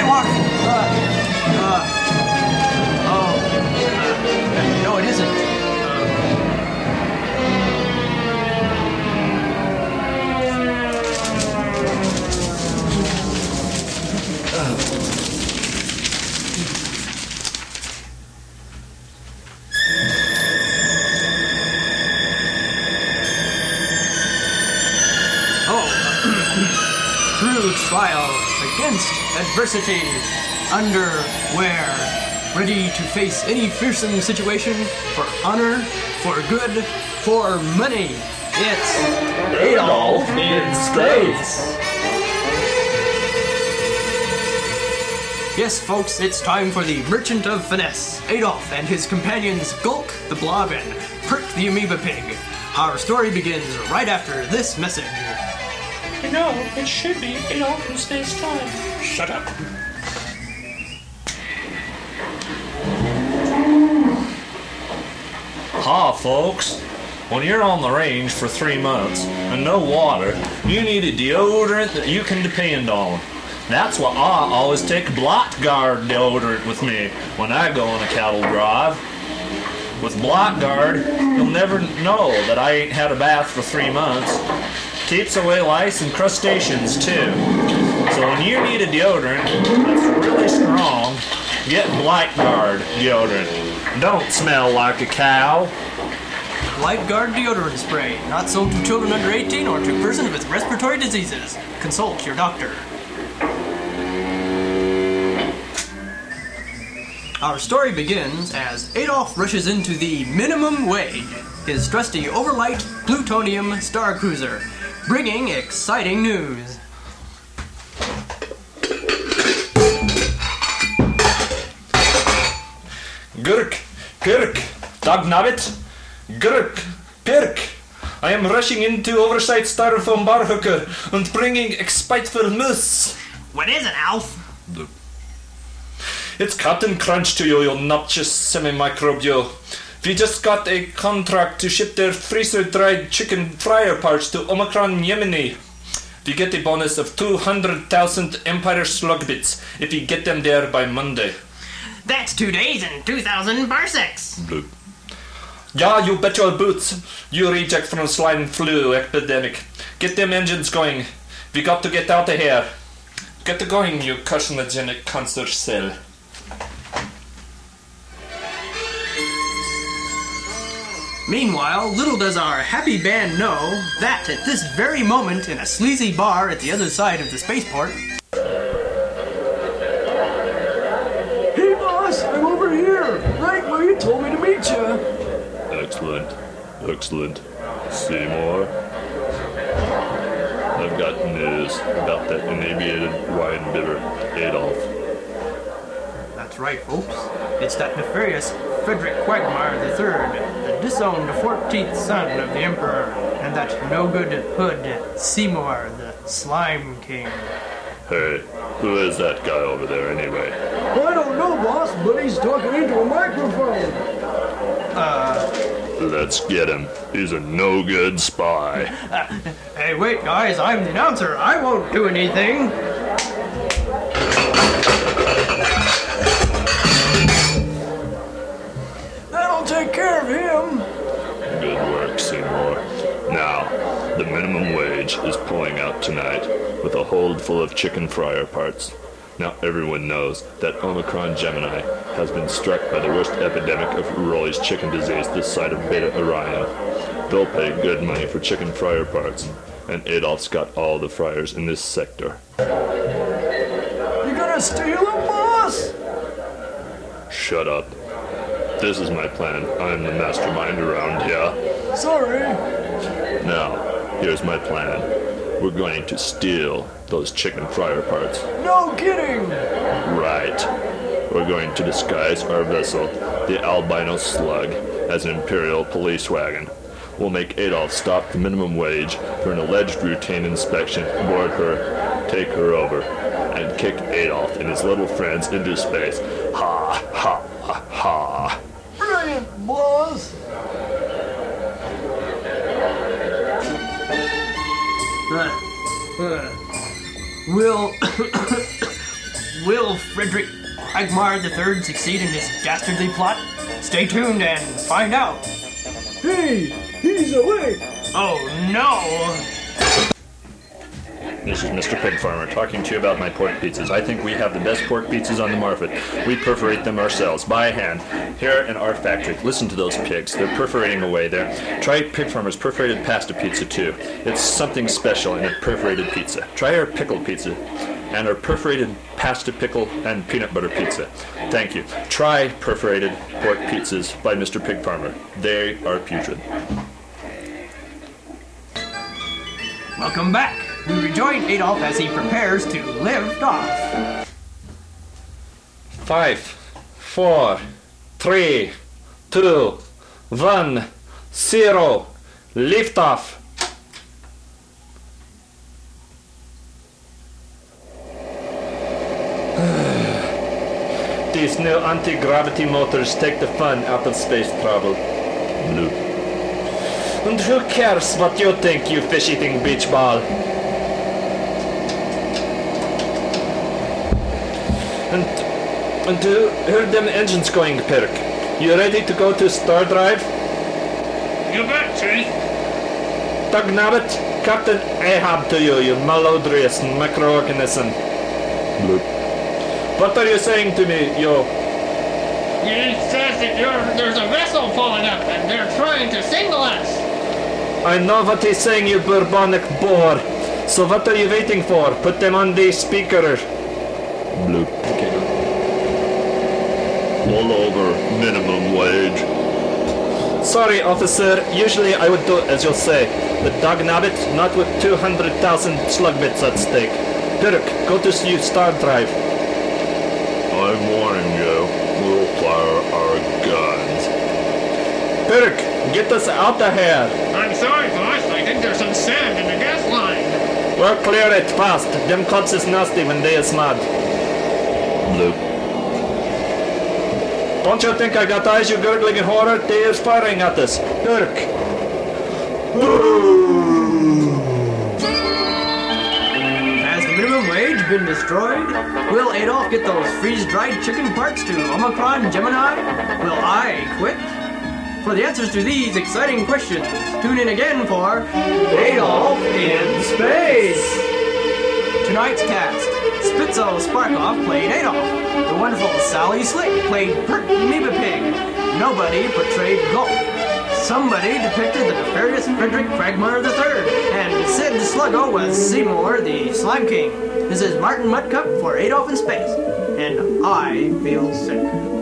sidewalk. Trial, against adversity, underwear, ready to face any fearsome situation for honor, for good, for money. It's Adolf in space. Yes, folks, it's time for the Merchant of Finesse, Adolf and his companions Gulk the Blob and Prick the Amoeba Pig. Our story begins right after this message. You know, it should be Adolf in space time. Shut up. Ha, folks. When you're on the range for three months and no water, you need a deodorant that you can depend on. That's why I always take Blackguard deodorant with me when I go on a cattle drive. With Blackguard, you'll never know that I ain't had a bath for three months. Keeps away lice and crustaceans too. So when you need a deodorant that's really strong, get Blackguard deodorant. Don't smell like a cow. Lifeguard deodorant spray, not sold to children under 18 or to persons with respiratory diseases. Consult your doctor. Our story begins as Adolf rushes into the minimum wage, his trusty overlight plutonium star cruiser, bringing exciting news. Gurk, Pirk, Dagnavit, Gurk, Pirk. I am rushing into oversight styrofoam bar hooker and bringing spiteful moose. What is it, Alf? It's Captain Crunch to you, you obnoxious semi-microbial. We just got a contract to ship their freezer-dried chicken fryer parts to Omicron, Gemini. We get a bonus of 200,000 Empire slug bits if we get them there by Monday. That's two days and 2,000 parsecs. Yeah, you bet your boots. You reject from slime flu epidemic. Get them engines going. We got to get out of here. Get the going, you carcinogenic cancer cell. Meanwhile, little does our happy band know that at this very moment in a sleazy bar at the other side of the spaceport. Hey, boss, I'm over here, right where you told me to meet you. Excellent. Excellent. Seymour? I've got news about that inebriated wine bibber, Adolf. That's right, folks. It's that nefarious Frederick Quagmire III, the disowned the 14th son of the Emperor, and that no-good hood Seymour, the Slime King. Hey, who is that guy over there anyway? I don't know, boss, but he's talking into a microphone. Uh. Let's get him. He's a no good spy. Hey, wait, guys, I'm the announcer. I won't do anything. Full of chicken fryer parts. Now, everyone knows that Omicron Gemini has been struck by the worst epidemic of Rolly's chicken disease this side of Beta Orion. They'll pay good money for chicken fryer parts, and Adolf's got all the fryers in this sector. You're gonna steal him, boss? Shut up. This is my plan. I'm the mastermind around here. Sorry. Now, here's my plan. We're going to steal those chicken fryer parts. No kidding. Right. We're going to disguise our vessel, the albino slug, as an imperial police wagon. We'll make Adolf stop the minimum wage for an alleged routine inspection, board her, take her over, and kick Adolf and his little friends into space. Ha ha ha Uh, we'll will Frederick Quagmire III succeed in his dastardly plot? Stay tuned and find out. Hey, he's awake! Oh no! This is Mr. Pig Farmer talking to you about my pork pizzas. I think we have the best pork pizzas on the market. We perforate them ourselves by hand here in our factory. Listen to those pigs. They're perforating away there. Try Pig Farmer's perforated pasta pizza too. It's something special in a perforated pizza. Try our pickled pizza and our perforated pasta pickle and peanut butter pizza. Thank you. Try perforated pork pizzas by Mr. Pig Farmer. They are putrid. Welcome back. We rejoin Adolf as he prepares to lift off. Five, four, three, two, one, zero. Lift off. These new anti-gravity motors take the fun out of space travel. Blue. And who cares what you think, you fish-eating beach ball? And and who, who them engines going, Perk? You ready to go to Star Drive? You bet, Chief. Doug Nabbit, Captain Ahab to you, you malodorous microorganism. Blue. What are you saying to me, yo? He says that you're, there's a vessel pulling up and they're trying to signal us. I know what he's saying, you bourbonic bore. So what are you waiting for? Put them on the speaker. Blue. All over minimum wage. Sorry, officer. Usually I would do as you say. But Doug Nabbit, not with 200,000 slug bits at stake. Dirk, go to you Star Drive. I'm warning you, we'll fire our guns. Dirk, get us out of here. I'm sorry, boss. I think there's some sand in the gas line. We'll clear it fast. Them cops is nasty when they is mad. Blue. Don't you think I got eyes, you gurgling horror? They is firing at us. Dirk. Has the minimum wage been destroyed? Will Adolf get those freeze-dried chicken parts to Omicron Gemini? Will I quit? For the answers to these exciting questions, tune in again for Adolf in Space! Tonight's cast. Spitzo Sparkoff played Adolf. The wonderful Sally Slick played Amoeba Pig. Nobody portrayed Gulp. Somebody depicted the nefarious Frederick Quagmire III. And Sid Sluggo was Seymour the Slime King. This is Martin Mudcup for Adolf in Space. And I feel sick.